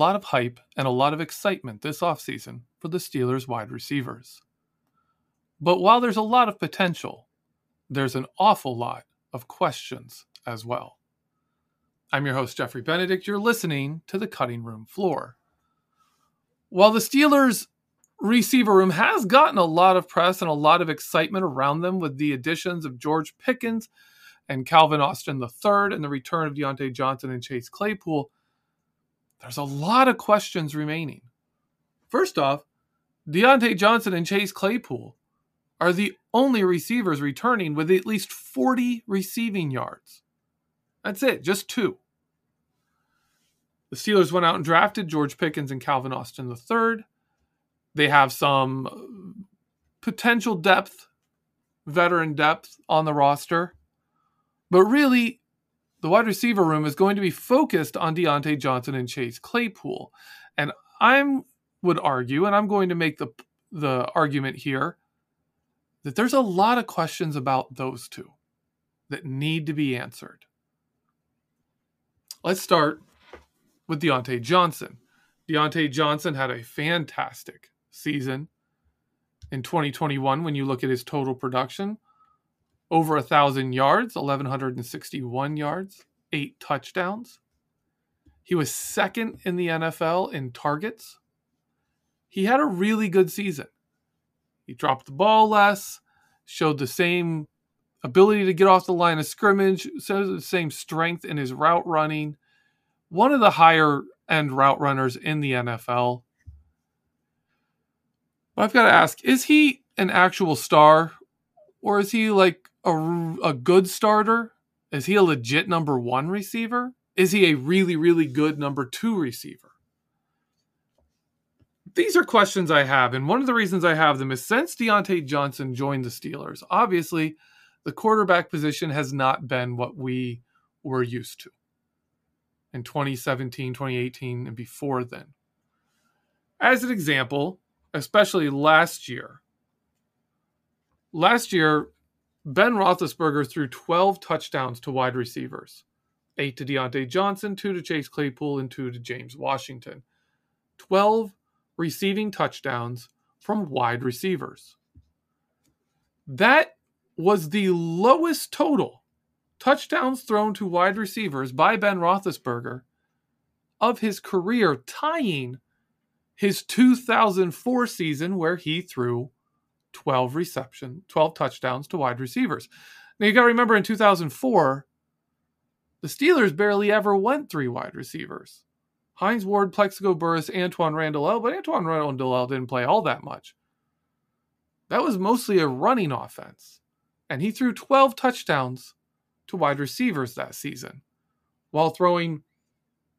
lot of hype and a lot of excitement this offseason for the Steelers wide receivers. But while there's a lot of potential, there's an awful lot of questions as well. I'm your host, Geoffrey Benedict. You're listening to the cutting room floor. While the Steelers receiver room has gotten a lot of press and a lot of excitement around them with the additions of George Pickens and Calvin Austin III and the return of Diontae Johnson and Chase Claypool, there's a lot of questions remaining. First off, Diontae Johnson and Chase Claypool are the only receivers returning with at least 40 receiving yards. That's it, just two. The Steelers went out and drafted George Pickens and Calvin Austin III. They have some uh, potential depth, veteran depth on the roster. But really, the wide receiver room is going to be focused on Diontae Johnson and Chase Claypool. And I would argue, and I'm going to make the the argument here, that there's a lot of questions about those two that need to be answered. Let's start with Diontae Johnson. Diontae Johnson had a fantastic season in 2021 when you look at his total production over a thousand yards 1161 yards eight touchdowns. He was second in the nfl in targets. He had a really good season. He dropped the ball less showed the same ability to get off the line of scrimmage showed the same strength in his route running. One of the higher end route runners in the nfl but I've got to ask: Is he an actual star, or is he like a, a good starter? Is he a legit number one receiver? Is he a really, really good number two receiver? These are questions I have, and one of the reasons I have them is since Diontae Johnson joined the Steelers, obviously the quarterback position has not been what we were used to in 2017, 2018, and before then. As an example, especially last year. Last year, Ben Roethlisberger threw 12 touchdowns to wide receivers eight to Diontae Johnson, two to Chase Claypool, and two to James Washington. 12 receiving touchdowns from wide receivers. That was the lowest total touchdowns thrown to wide receivers by Ben Roethlisberger of his career, tying his 2004 season where he threw 12 reception, 12 touchdowns to wide receivers. Now you got to remember in 2004, the Steelers barely ever went three wide receivers. Hines Ward, Plaxico Burress, Antwaan Randle but Antwaan Randle didn't play all that much. That was mostly a running offense. And he threw 12 touchdowns to wide receivers that season while throwing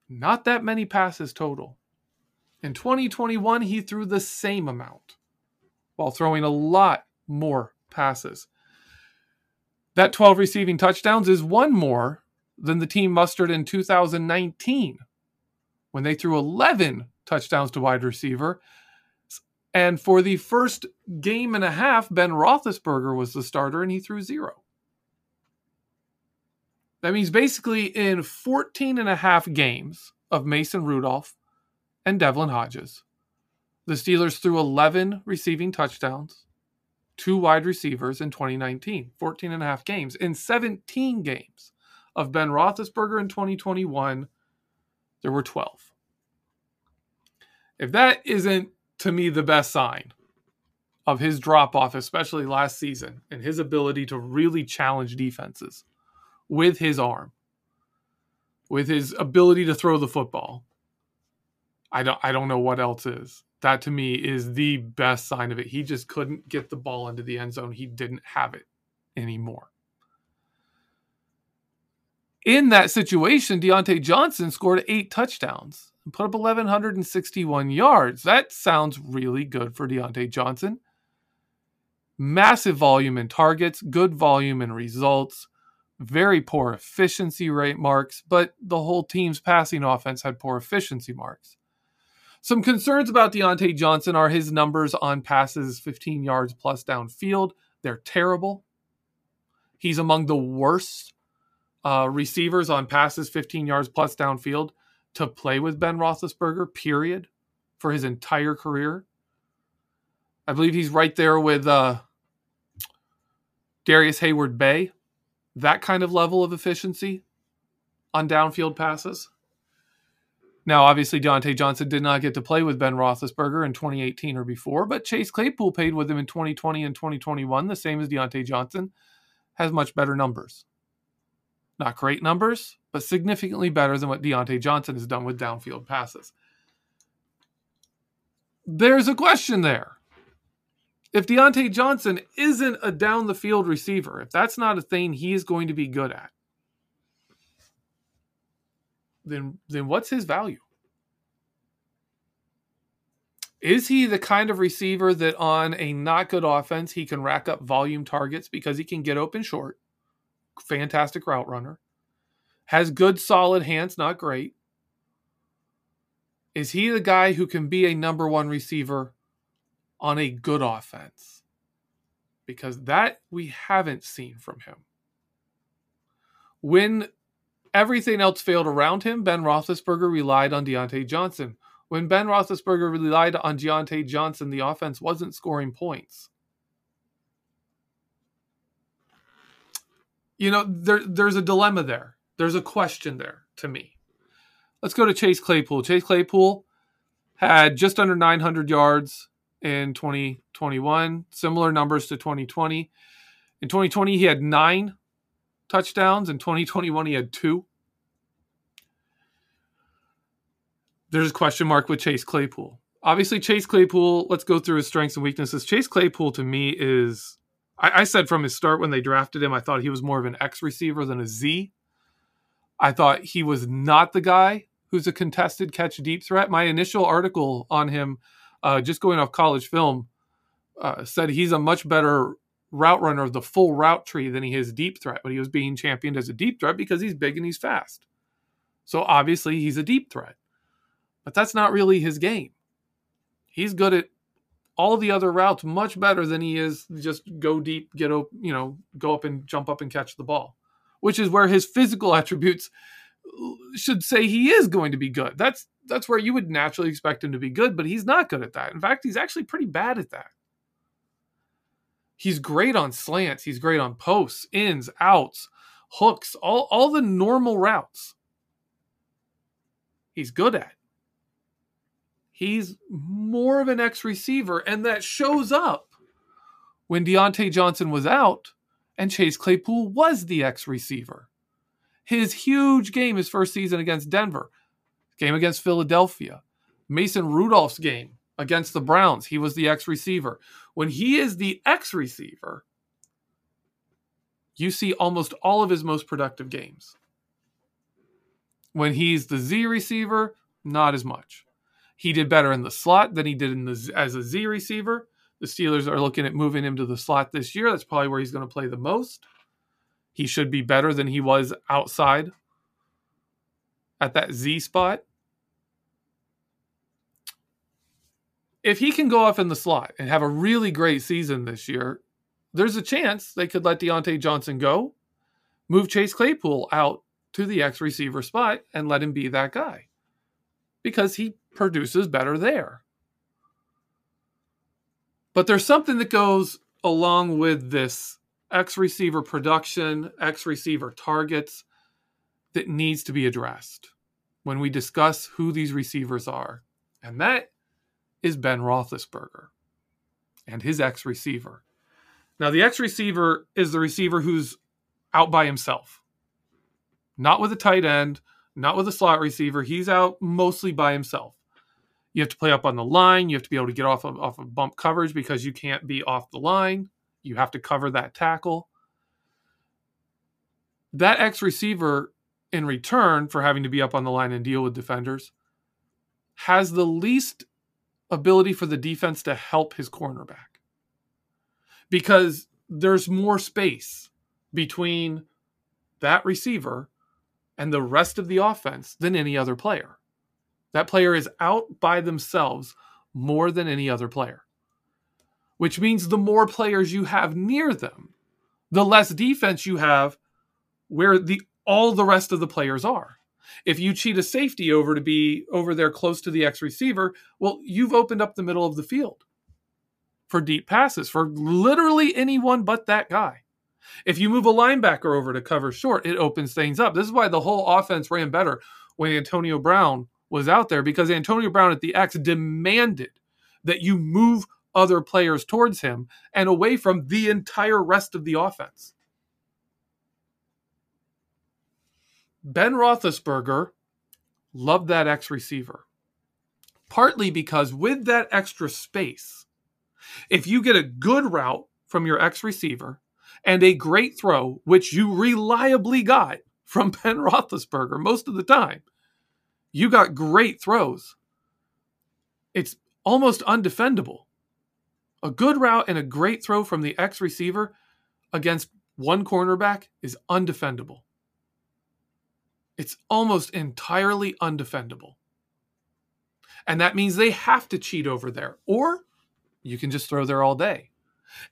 not that many passes total. In 2021, he threw the same amount while throwing a lot more passes. That 12 receiving touchdowns is one more than the team mustered in 2019 when they threw 11 touchdowns to wide receiver. And for the first game and a half, Ben Roethlisberger was the starter and he threw zero. That means basically in 14 and a half games of Mason Rudolph, and Devlin Hodges. The Steelers threw 11 receiving touchdowns, two wide receivers in 2019, 14 and a half games. In 17 games of Ben Roethlisberger in 2021, there were 12. If that isn't, to me, the best sign of his drop off, especially last season, and his ability to really challenge defenses with his arm, with his ability to throw the football, I don't I don't know what else is. That to me is the best sign of it. He just couldn't get the ball into the end zone. He didn't have it anymore. In that situation, Diontae Johnson scored eight touchdowns and put up 1,161 yards. That sounds really good for Diontae Johnson. Massive volume in targets, good volume in results, very poor efficiency rate marks, but the whole team's passing offense had poor efficiency marks. Some concerns about Diontae Johnson are his numbers on passes 15 yards plus downfield. They're terrible. He's among the worst uh, receivers on passes 15 yards plus downfield. to play with Ben Roethlisberger, period, for his entire career. I believe he's right there with uh, Darrius Heyward-Bey, that kind of level of efficiency on downfield passes. Now, obviously, Diontae Johnson did not get to play with Ben Roethlisberger in 2018 or before, but Chase Claypool played with him in 2020 and 2021, the same as Diontae Johnson, has much better numbers. Not great numbers, but significantly better than what Diontae Johnson has done with downfield passes. There's a question there. If Diontae Johnson isn't a down the field receiver, if that's not a thing he is going to be good at, then then what's his value? Is he the kind of receiver that on a not good offense he can rack up volume targets because he can get open short? Fantastic route runner. Has good solid hands, not great. Is he the guy who can be a number one receiver on a good offense? Because that we haven't seen from him. When everything else failed around him, Ben Roethlisberger relied on Diontae Johnson. When Ben Roethlisberger relied on Diontae Johnson, the offense wasn't scoring points. You know, there, there's a dilemma there. There's a question there to me. Let's go to Chase Claypool. Chase Claypool had just under 900 yards in 2021, similar numbers to 2020. In 2020, he had nine touchdowns. In 2021, he had two. There's a question mark with Chase Claypool. Obviously, Chase Claypool, let's go through his strengths and weaknesses. Chase Claypool to me is, I, I said from his start when they drafted him, I thought he was more of an X receiver than a Z. I thought he was not the guy who's a contested catch deep threat. My initial article on him, uh, just going off college film, uh, said he's a much better route runner of the full route tree than he is deep threat, but he was being championed as a deep threat because he's big and he's fast. So obviously he's a deep threat. But that's not really his game. He's good at all the other routes much better than he is just go deep, get up, you know, go up and jump up and catch the ball, which is where his physical attributes should say he is going to be good. That's that's where you would naturally expect him to be good, but he's not good at that. In fact, he's actually pretty bad at that. He's great on slants, he's great on posts, ins, outs, hooks, all all the normal routes. He's good at. He's more of an X receiver, and that shows up when Diontae Johnson was out and Chase Claypool was the X receiver. His huge game, his first season against Denver, game against Philadelphia, Mason Rudolph's game against the Browns, he was the X receiver. When he is the X receiver, you see almost all of his most productive games. When he's the Z receiver, not as much. He did better in the slot than he did in the as a Z receiver. The Steelers are looking at moving him to the slot this year. That's probably where he's going to play the most. He should be better than he was outside at that Z spot. If he can go off in the slot and have a really great season this year, there's a chance they could let Diontae Johnson go, move Chase Claypool out to the X receiver spot, and let him be that guy because he produces better there. But there's something that goes along with this X receiver production, X receiver targets that needs to be addressed when we discuss who these receivers are. And that is Ben Roethlisberger and his X receiver. Now, the X receiver is the receiver who's out by himself, not with a tight end, not with a slot receiver. He's out mostly by himself. You have to play up on the line. You have to be able to get off of, off of bump coverage because you can't be off the line. You have to cover that tackle. That X receiver, in return for having to be up on the line and deal with defenders, has the least ability for the defense to help his cornerback because there's more space between that receiver and the rest of the offense than any other player. That player is out by themselves more than any other player, which means the more players you have near them, the less defense you have where the all the rest of the players are. If you cheat a safety over to be over there close to the X receiver, well, you've opened up the middle of the field for deep passes for literally anyone but that guy. If you move a linebacker over to cover short, it opens things up. This is why the whole offense ran better when Antonio Brown was out there because Antonio Brown at the X demanded that you move other players towards him and away from the entire rest of the offense. Ben Roethlisberger loved that X receiver, partly because with that extra space, if you get a good route from your X receiver and a great throw, which you reliably got from Ben Roethlisberger most of the time, you got great throws. It's almost undefendable. A good route and a great throw from the X receiver against one cornerback is undefendable. It's almost entirely undefendable. And that means they have to cheat over there, or you can just throw there all day.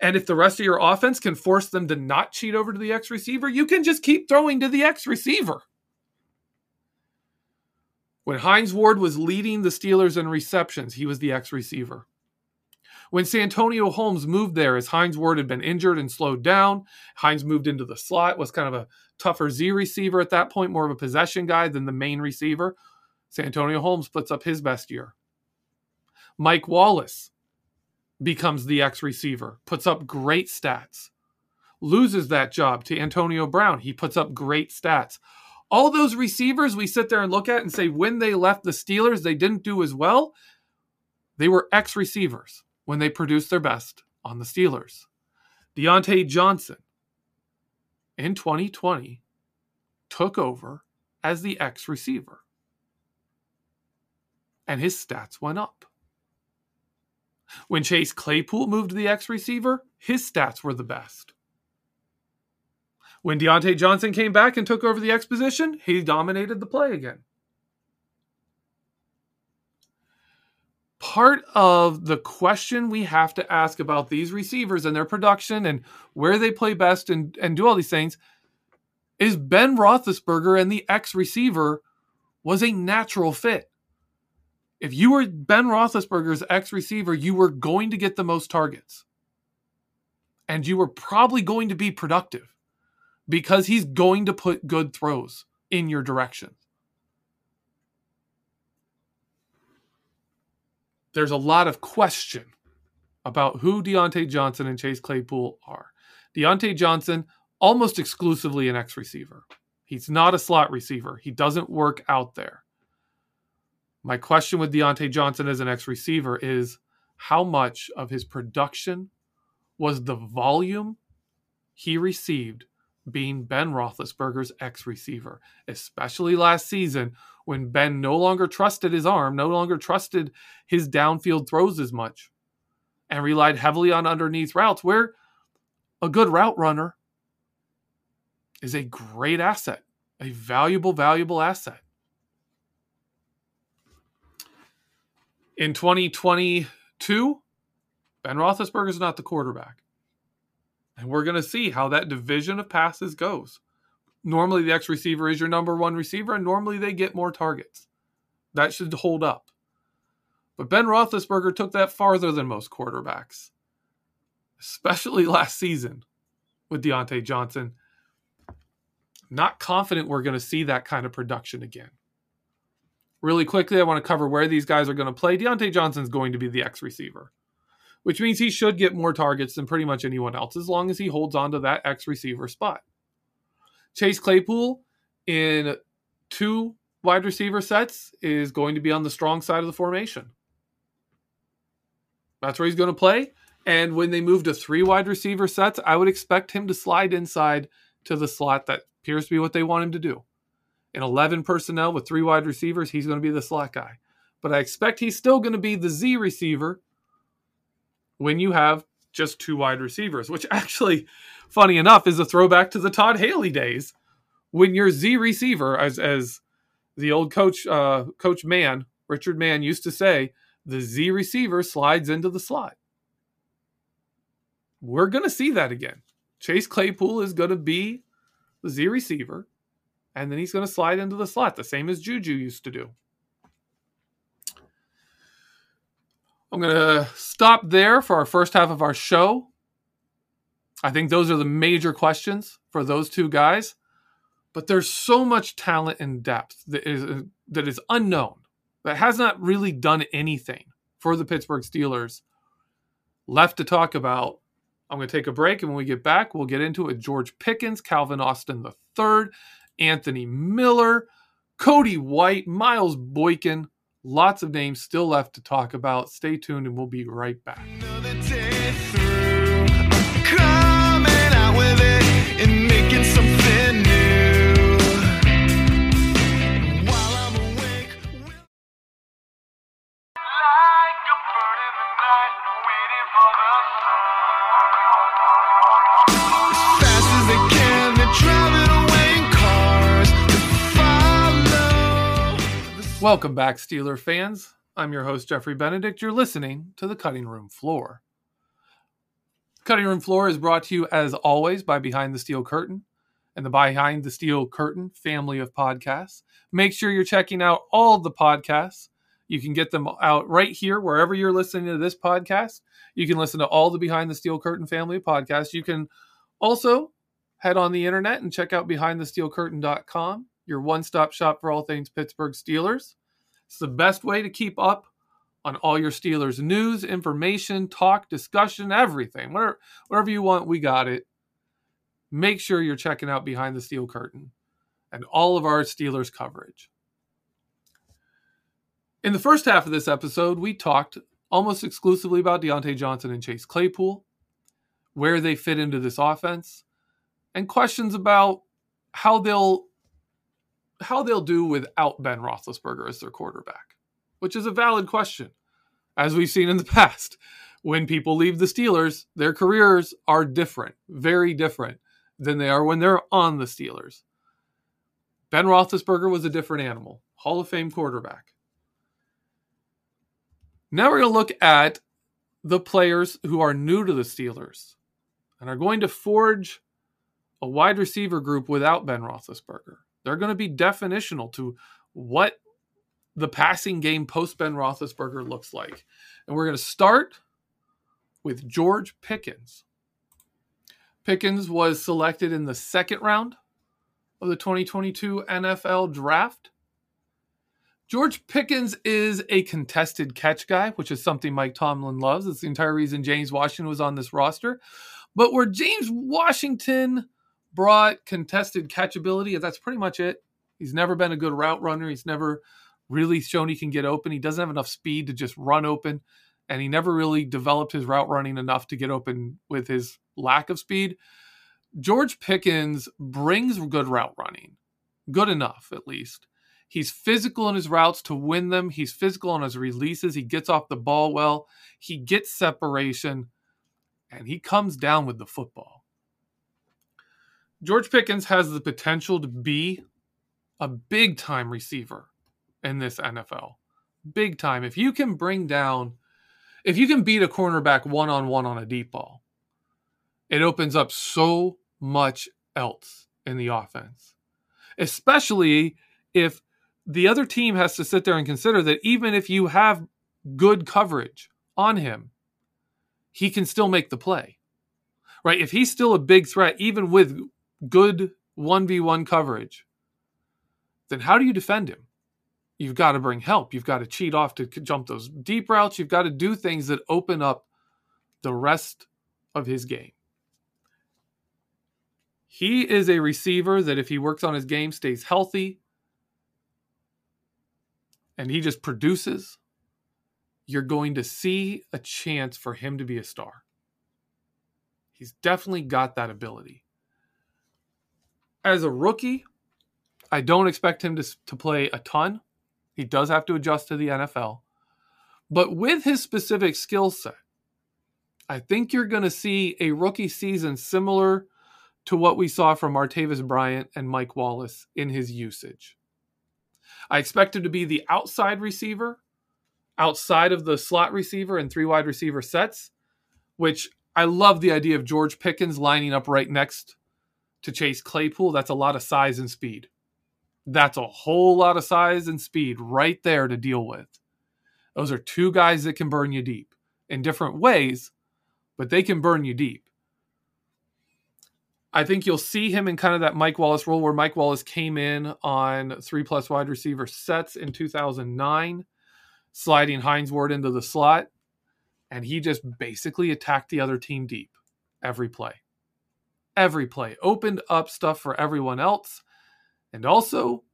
And if the rest of your offense can force them to not cheat over to the X receiver, you can just keep throwing to the X receiver. When Hines Ward was leading the Steelers in receptions, he was the X receiver. When Santonio Holmes moved there, as Hines Ward had been injured and slowed down, Hines moved into the slot, was kind of a tougher Z receiver at that point, more of a possession guy than the main receiver. Santonio Holmes puts up his best year. Mike Wallace becomes the X receiver, puts up great stats. Loses that job to Antonio Brown. He puts up great stats. All those receivers we sit there and look at and say when they left the Steelers, they didn't do as well. They were X receivers when they produced their best on the Steelers. Diontae Johnson in 2020 took over as the X receiver. And his stats went up. When Chase Claypool moved to the X receiver, his stats were the best. When Diontae Johnson came back and took over the X position, he dominated the play again. Part of the question we have to ask about these receivers and their production and where they play best and, and do all these things is Ben Roethlisberger and the X receiver was a natural fit. If you were Ben Roethlisberger's X receiver, you were going to get the most targets. And you were probably going to be productive because he's going to put good throws in your direction. There's a lot of question about who Diontae Johnson and Chase Claypool are. Diontae Johnson, almost exclusively an X receiver. He's not a slot receiver. He doesn't work out there. My question with Diontae Johnson as an X receiver is how much of his production was the volume he received being Ben Roethlisberger's X receiver, especially last season when Ben no longer trusted his arm, no longer trusted his downfield throws as much, and relied heavily on underneath routes, where a good route runner is a great asset, a valuable, valuable asset. In 2022, Ben Roethlisberger is not the quarterback. And we're going to see how that division of passes goes normally the X receiver is your number one receiver, and normally they get more targets. That should hold up. But Ben Roethlisberger took that farther than most quarterbacks, especially last season with Diontae Johnson. Not confident we're going to see that kind of production again. Really quickly, I want to cover where these guys are going to play. Diontae Johnson's going to be the X receiver, which means he should get more targets than pretty much anyone else as long as he holds on to that X receiver spot. Chase Claypool in two wide receiver sets is going to be on the strong side of the formation. That's where he's going to play. And when they move to three wide receiver sets, I would expect him to slide inside to the slot that appears to be what they want him to do. In 11 personnel with three wide receivers, he's going to be the slot guy. But I expect he's still going to be the Z receiver when you have just two wide receivers, which actually, funny enough, is a throwback to the Todd Haley days when your Z receiver, as as the old coach uh, Coach Mann, Richard Mann used to say, the Z receiver slides into the slot. We're going to see that again. Chase Claypool is going to be the Z receiver, and then he's going to slide into the slot, the same as Juju used to do. I'm going to stop there for our first half of our show. I think those are the major questions for those two guys. But there's so much talent and depth that is that is unknown, that has not really done anything for the Pittsburgh Steelers left to talk about. I'm going to take a break, and when we get back, we'll get into it. George Pickens, Calvin Austin III, Anthony Miller, Cody White, Miles Boykin. Lots of names still left to talk about. Stay tuned, and we'll be right back. Welcome back, Steeler fans. I'm your host, Geoffrey Benedict. You're listening to the Cutting Room Floor. Cutting Room Floor is brought to you, as always, by Behind the Steel Curtain and the Behind the Steel Curtain family of podcasts. Make sure you're checking out all the podcasts. You can get them out right here, wherever you're listening to this podcast. You can listen to all the Behind the Steel Curtain family of podcasts. You can also head on the internet and check out behindthesteelcurtain.com your one stop shop for all things Pittsburgh Steelers. It's the best way to keep up on all your Steelers news, information, talk, discussion, everything. Whatever, whatever you want, we got it. Make sure you're checking out Behind the Steel Curtain and all of our Steelers coverage. In the first half of this episode, we talked almost exclusively about Diontae Johnson and Chase Claypool, where they fit into this offense, and questions about how they'll how they'll do without Ben Roethlisberger as their quarterback, which is a valid question. As we've seen in the past, when people leave the Steelers, their careers are different, very different than they are when they're on the Steelers. Ben Roethlisberger was a different animal, Hall of Fame quarterback. Now we're going to look at the players who are new to the Steelers and are going to forge a wide receiver group without Ben Roethlisberger. They're going to be definitional to what the passing game post Ben Roethlisberger looks like. And we're going to start with George Pickens. Pickens was selected in the second round of the 2022 NFL draft. George Pickens is a contested catch guy, which is something Mike Tomlin loves. It's the entire reason James Washington was on this roster. But where James Washington brought contested catchability. That's pretty much it. He's never been a good route runner. He's never really shown he can get open. He doesn't have enough speed to just run open, and he never really developed his route running enough to get open with his lack of speed. George Pickens brings good route running, good enough at least. He's physical in his routes to win them. He's physical on his releases. He gets off the ball well. He gets separation, and he comes down with the football. George Pickens has the potential to be a big time receiver in this NFL. Big time. If you can bring down, if you can beat a cornerback one on one on a deep ball, it opens up so much else in the offense. Especially if the other team has to sit there and consider that even if you have good coverage on him, he can still make the play. Right? If he's still a big threat, even with good 1v1 coverage, then how do you defend him? You've got to bring help. You've got to cheat off to jump those deep routes. You've got to do things that open up the rest of his game. He is a receiver that, if he works on his game, stays healthy and he just produces, you're going to see a chance for him to be a star. He's definitely got that ability as a rookie, I don't expect him to, to play a ton. He does have to adjust to the NFL. But with his specific skill set, I think you're going to see a rookie season similar to what we saw from Martavis Bryant and Mike Wallace in his usage. I expect him to be the outside receiver, outside of the slot receiver and three wide receiver sets, which I love the idea of George Pickens lining up right next to Chase Claypool, that's a lot of size and speed. That's a whole lot of size and speed right there to deal with. Those are two guys that can burn you deep in different ways, but they can burn you deep. I think you'll see him in kind of that Mike Wallace role where Mike Wallace came in on three plus wide receiver sets in 2009, sliding Hines Ward into the slot. And he just basically attacked the other team deep every play. Every play. Opened up stuff for everyone else. And also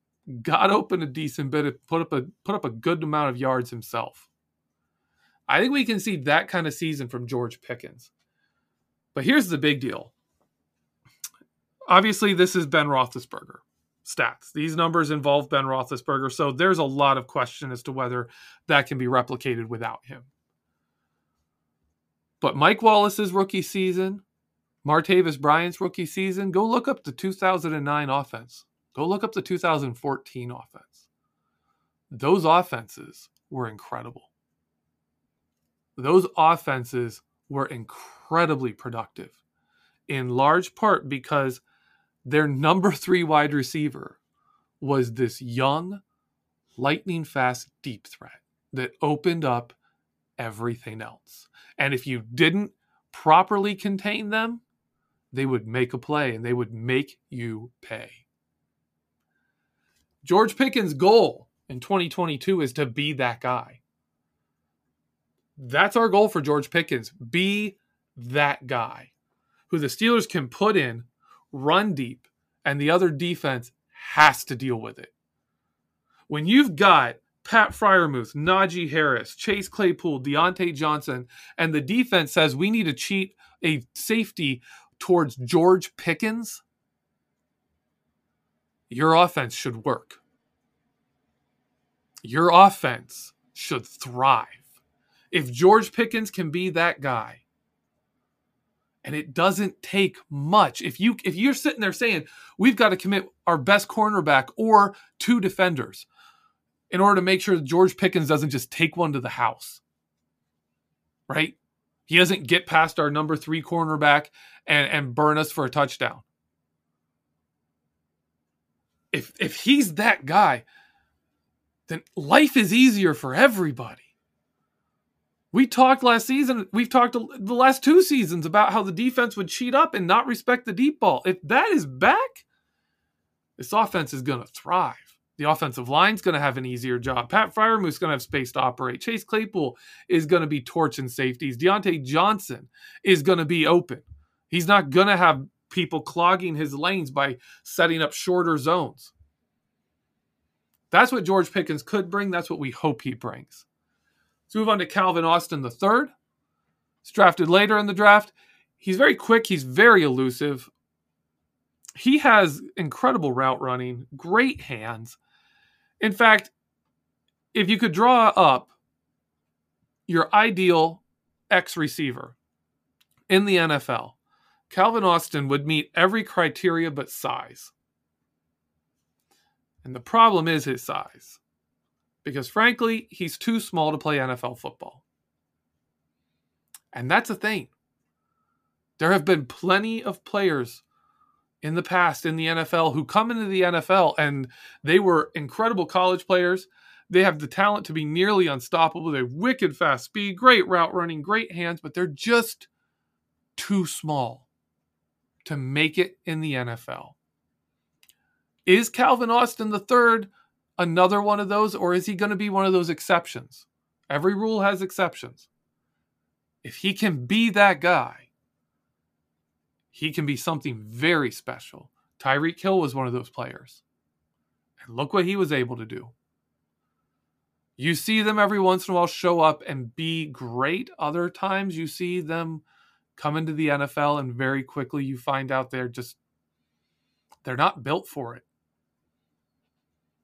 got open a decent bit of put up a put up a good amount of yards himself. I think we can see that kind of season from George Pickens. But here's the big deal obviously this is Ben Roethlisberger stats. These numbers involve Ben Roethlisberger, so there's a lot of question as to whether that can be replicated without him. But Mike Wallace's rookie season, Martavis Bryant's rookie season, go look up the 2009 offense. Go look up the 2014 offense. Those offenses were incredible. Those offenses were incredibly productive, in large part because their number three wide receiver was this young, lightning fast deep threat that opened up everything else. And if you didn't properly contain them, they would make a play and they would make you pay. George Pickens' goal in 2022 is to be that guy. That's our goal for George Pickens. Be that guy who the Steelers can put in run deep, and the other defense has to deal with it. When you've got Pat Freiermuth, Najee Harris, Chase Claypool, Diontae Johnson, and the defense says we need to cheat a safety towards George Pickens, your offense should work. Your offense should thrive. If George Pickens can be that guy, and it doesn't take much. If you if you're sitting there saying we've got to commit our best cornerback or two defenders in order to make sure George Pickens doesn't just take one to the house, right? He doesn't get past our number three cornerback and, and burn us for a touchdown. If if he's that guy, then life is easier for everybody. We talked last season, we've talked the last two seasons about how the defense would cheat up and not respect the deep ball. If that is back, this offense is going to thrive. The offensive line's going to have an easier job. Pat Freiermuth's going to have space to operate. Chase Claypool is going to be torching safeties. Diontae Johnson is going to be open. He's not going to have people clogging his lanes by setting up shorter zones. That's what George Pickens could bring. That's what we hope he brings. Let's move on to Calvin Austin third. He's drafted later in the draft. He's very quick. He's very elusive. He has incredible route running, great hands. In fact, if you could draw up your ideal X receiver in the NFL, Calvin Austin would meet every criteria but size. And the problem is his size because frankly, he's too small to play NFL football. And that's a thing. There have been plenty of players in the past in the NFL who come into the NFL and they were incredible college players. They have the talent to be nearly unstoppable. They have wicked fast speed, great route running, great hands, but they're just too small to make it in the NFL. Is Calvin Austin the third another one of those, or is he going to be one of those exceptions? Every rule has exceptions. If he can be that guy, he can be something very special. Tyreek Hill was one of those players. And look what he was able to do. You see them every once in a while show up and be great. Other times you see them come into the NFL and very quickly you find out they're just they're not built for it.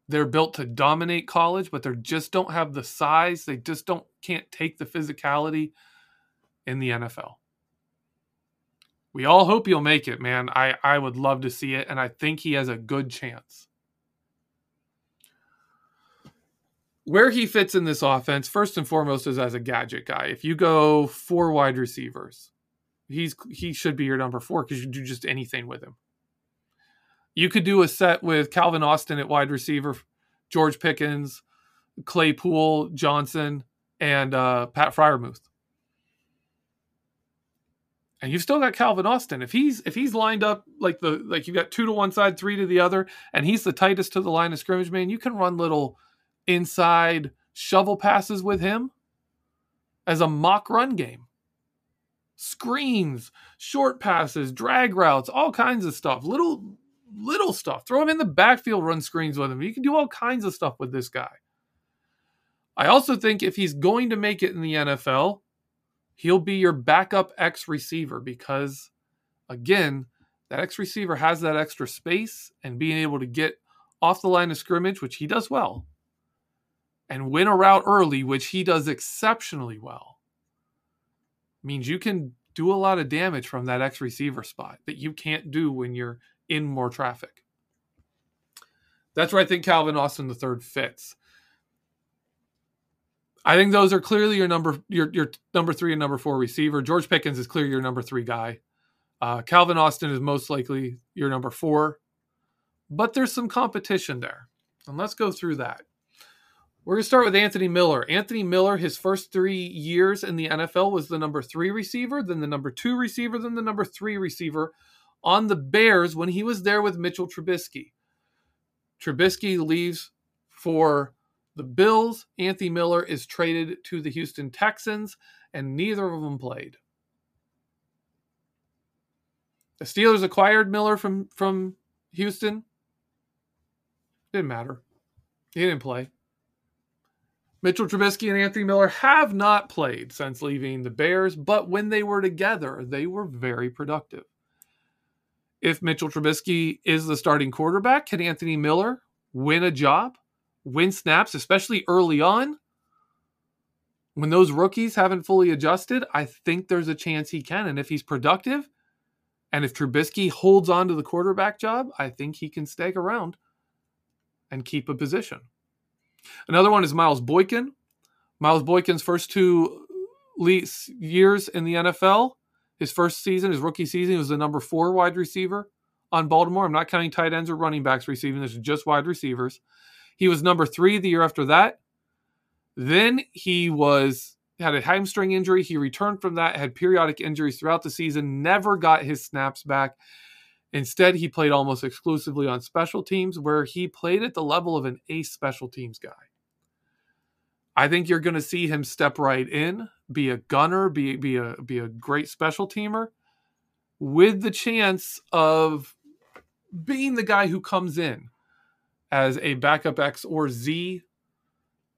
They're built to dominate college, but they just don't have the size. They just don't can't take the physicality in the NFL. We all hope he'll make it, man. I, I would love to see it, and I think he has a good chance. Where he fits in this offense, first and foremost, is as a gadget guy. If you go four wide receivers, he's he should be your number four because you do just anything with him. You could do a set with Calvin Austin at wide receiver, George Pickens, Claypool, Johnson, and uh, Pat Freiermuth. And you've still got Calvin Austin. If he's if he's lined up like the like you've got two to one side, three to the other, and he's the tightest to the line of scrimmage, man, you can run little inside shovel passes with him as a mock run game. Screens, short passes, drag routes, all kinds of stuff. Little little stuff. Throw him in the backfield, run screens with him. You can do all kinds of stuff with this guy. I also think if he's going to make it in the NFL, he'll be your backup X receiver because, again, that X receiver has that extra space and being able to get off the line of scrimmage, which he does well, and win a route early, which he does exceptionally well, means you can do a lot of damage from that X receiver spot that you can't do when you're in more traffic. That's where I think Calvin Austin III fits. I think those are clearly your number your your number three and number four receiver. George Pickens is clearly your number three guy. Uh, Calvin Austin is most likely your number four, but there's some competition there, and let's go through that. We're going to start with Anthony Miller. Anthony Miller, his first three years in the NFL was the number three receiver, then the number two receiver, then the number three receiver on the Bears when he was there with Mitchell Trubisky. Trubisky leaves for the Bills, Anthony Miller is traded to the Houston Texans, and neither of them played. The Steelers acquired Miller from, from Houston. Didn't matter. He didn't play. Mitchell Trubisky and Anthony Miller have not played since leaving the Bears, but when they were together, they were very productive. If Mitchell Trubisky is the starting quarterback, can Anthony Miller win a job? Win snaps, especially early on, when those rookies haven't fully adjusted, I think there's a chance he can. And if he's productive, and if Trubisky holds on to the quarterback job, I think he can stay around and keep a position. Another one is Miles Boykin. Miles Boykin's first two years in the NFL, his first season, his rookie season, he was the number four wide receiver on Baltimore. I'm not counting tight ends or running backs receiving. This is just wide receivers. He was number three the year after that. Then he was had a hamstring injury. He returned from that, had periodic injuries throughout the season, never got his snaps back. Instead, he played almost exclusively on special teams, where he played at the level of an ace special teams guy. I think you're going to see him step right in, be a gunner, be be a be a great special teamer, with the chance of being the guy who comes in as a backup X or Z,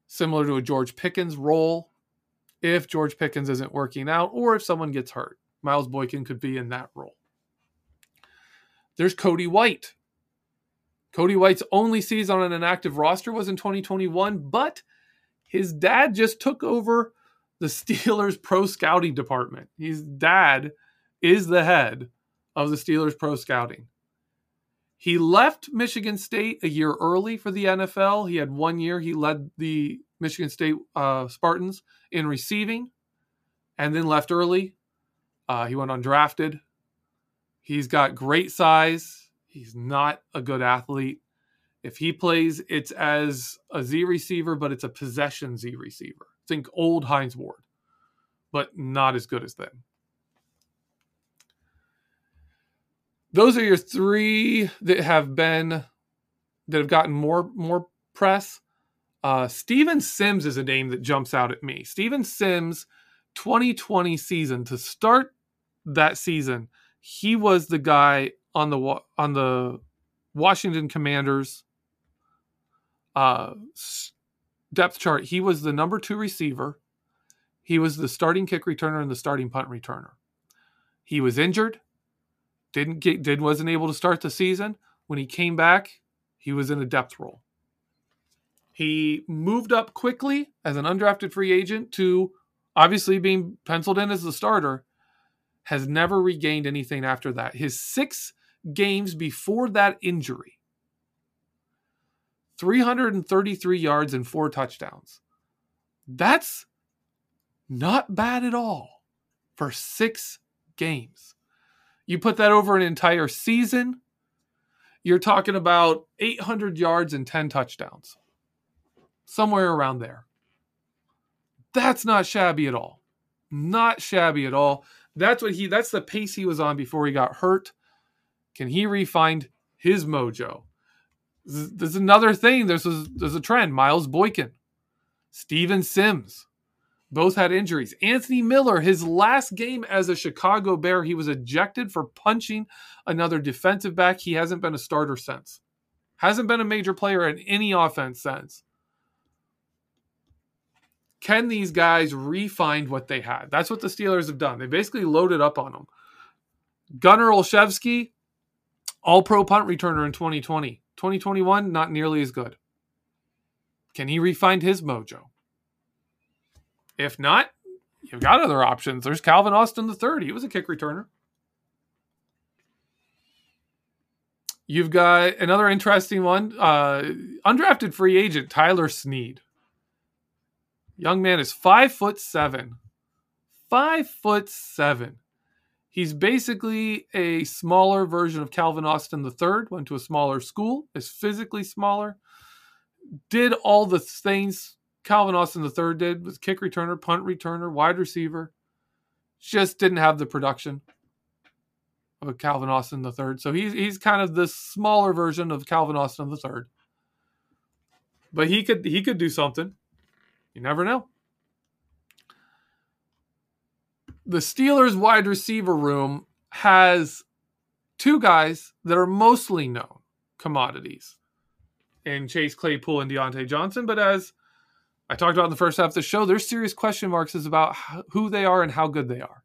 similar to a George Pickens role, if George Pickens isn't working out or if someone gets hurt. Miles Boykin could be in that role. There's Cody White. Cody White's only season on an active roster was in 2021, but his dad just took over the Steelers pro scouting department. His dad is the head of the Steelers pro scouting. He left Michigan State a year early for the NFL. He had one year. He led the Michigan State uh, Spartans in receiving and then left early. Uh, he went undrafted. He's got great size. He's not a good athlete. If he plays, it's as a Z receiver, but it's a possession Z receiver. Think old Hines Ward, but not as good as them. Those are your three that have been that have gotten more more press. Uh, Steven Sims is a name that jumps out at me. Steven Sims, 2020 season to start that season, he was the guy on the on the Washington Commanders uh, depth chart. He was the number two receiver. He was the starting kick returner and the starting punt returner. He was injured didn't get did wasn't able to start the season. When he came back, he was in a depth role. He moved up quickly as an undrafted free agent to obviously being penciled in as the starter. Has never regained anything after that. His six games before that injury 333 yards and four touchdowns. That's not bad at all for six games. You put that over an entire season, you're talking about 800 yards and 10 touchdowns, somewhere around there. That's not shabby at all. Not shabby at all. That's what he that's the pace he was on before he got hurt. Can he refine his mojo? There's another thing. There's a, there's a trend. Miles Boykin, Steven Sims, both had injuries. Anthony Miller, his last game as a Chicago Bear, he was ejected for punching another defensive back. He hasn't been a starter since. Hasn't been a major player in any offense since. Can these guys refine what they had? That's what the Steelers have done. They basically loaded up on them. Gunner Olszewski, all pro punt returner in 2020. 2021, not nearly as good. Can he refine his mojo? If not, you've got other options. There's Calvin Austin III. He was a kick returner. You've got another interesting one. Uh, undrafted free agent Tyler Snead. Young man is five foot seven. Five foot seven. He's basically a smaller version of Calvin Austin III. Went to a smaller school. Is physically smaller. Did all the things Calvin Austin III did was kick returner, punt returner, wide receiver. Just didn't have the production of Calvin Austin III. So he's he's kind of the smaller version of Calvin Austin III. But he could he could do something. You never know. The Steelers wide receiver room has two guys that are mostly known commodities in Chase Claypool and Diontae Johnson, but as I talked about in the first half of the show, there's serious question marks as about who they are and how good they are.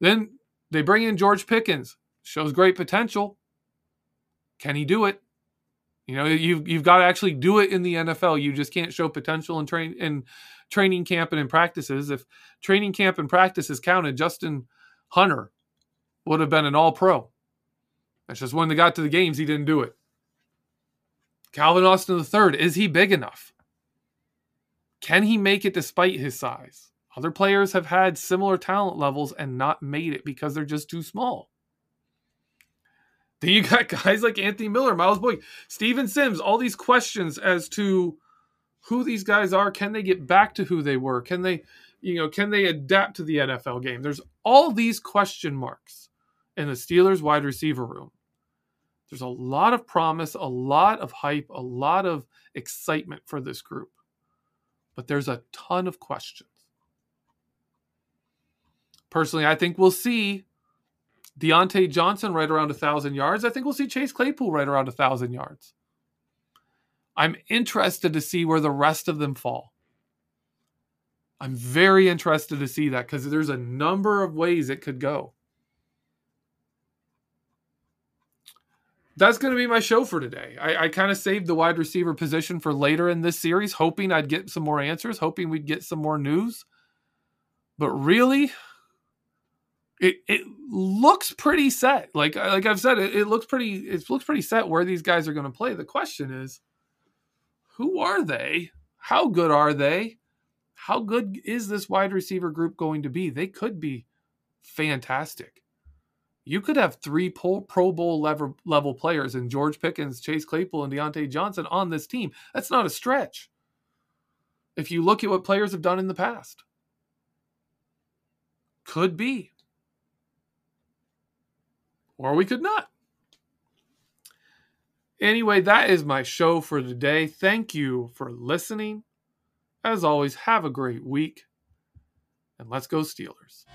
Then they bring in George Pickens, shows great potential. Can he do it? You know, you've you've got to actually do it in the NFL. You just can't show potential in train in training camp and in practices. If training camp and practices counted, Justin Hunter would have been an all pro. That's just when they got to the games, he didn't do it. Calvin Austin III, is he big enough? Can he make it despite his size? Other players have had similar talent levels and not made it because they're just too small. Then you got guys like Anthony Miller, Miles Boyd, Steven Sims, all these questions as to who these guys are. Can they get back to who they were? Can they, you know, can they adapt to the NFL game? There's all these question marks in the Steelers wide receiver room. There's a lot of promise, a lot of hype, a lot of excitement for this group but there's a ton of questions. Personally, I think we'll see Diontae Johnson right around a thousand yards. I think we'll see Chase Claypool right around a thousand yards. I'm interested to see where the rest of them fall. I'm very interested to see that because there's a number of ways it could go. That's going to be my show for today. I, I kind of saved the wide receiver position for later in this series, hoping I'd get some more answers, hoping we'd get some more news. But really, it it looks pretty set. Like like I've said, it, it looks pretty it looks pretty set where these guys are going to play. The question is, who are they? How good are they? How good is this wide receiver group going to be? They could be fantastic you could have three Pro Bowl level, level players in George Pickens, Chase Claypool, and Diontae Johnson on this team. That's not a stretch. If you look at what players have done in the past, could be. Or we could not. Anyway, that is my show for today. Thank you for listening. As always, have a great week. And let's go, Steelers.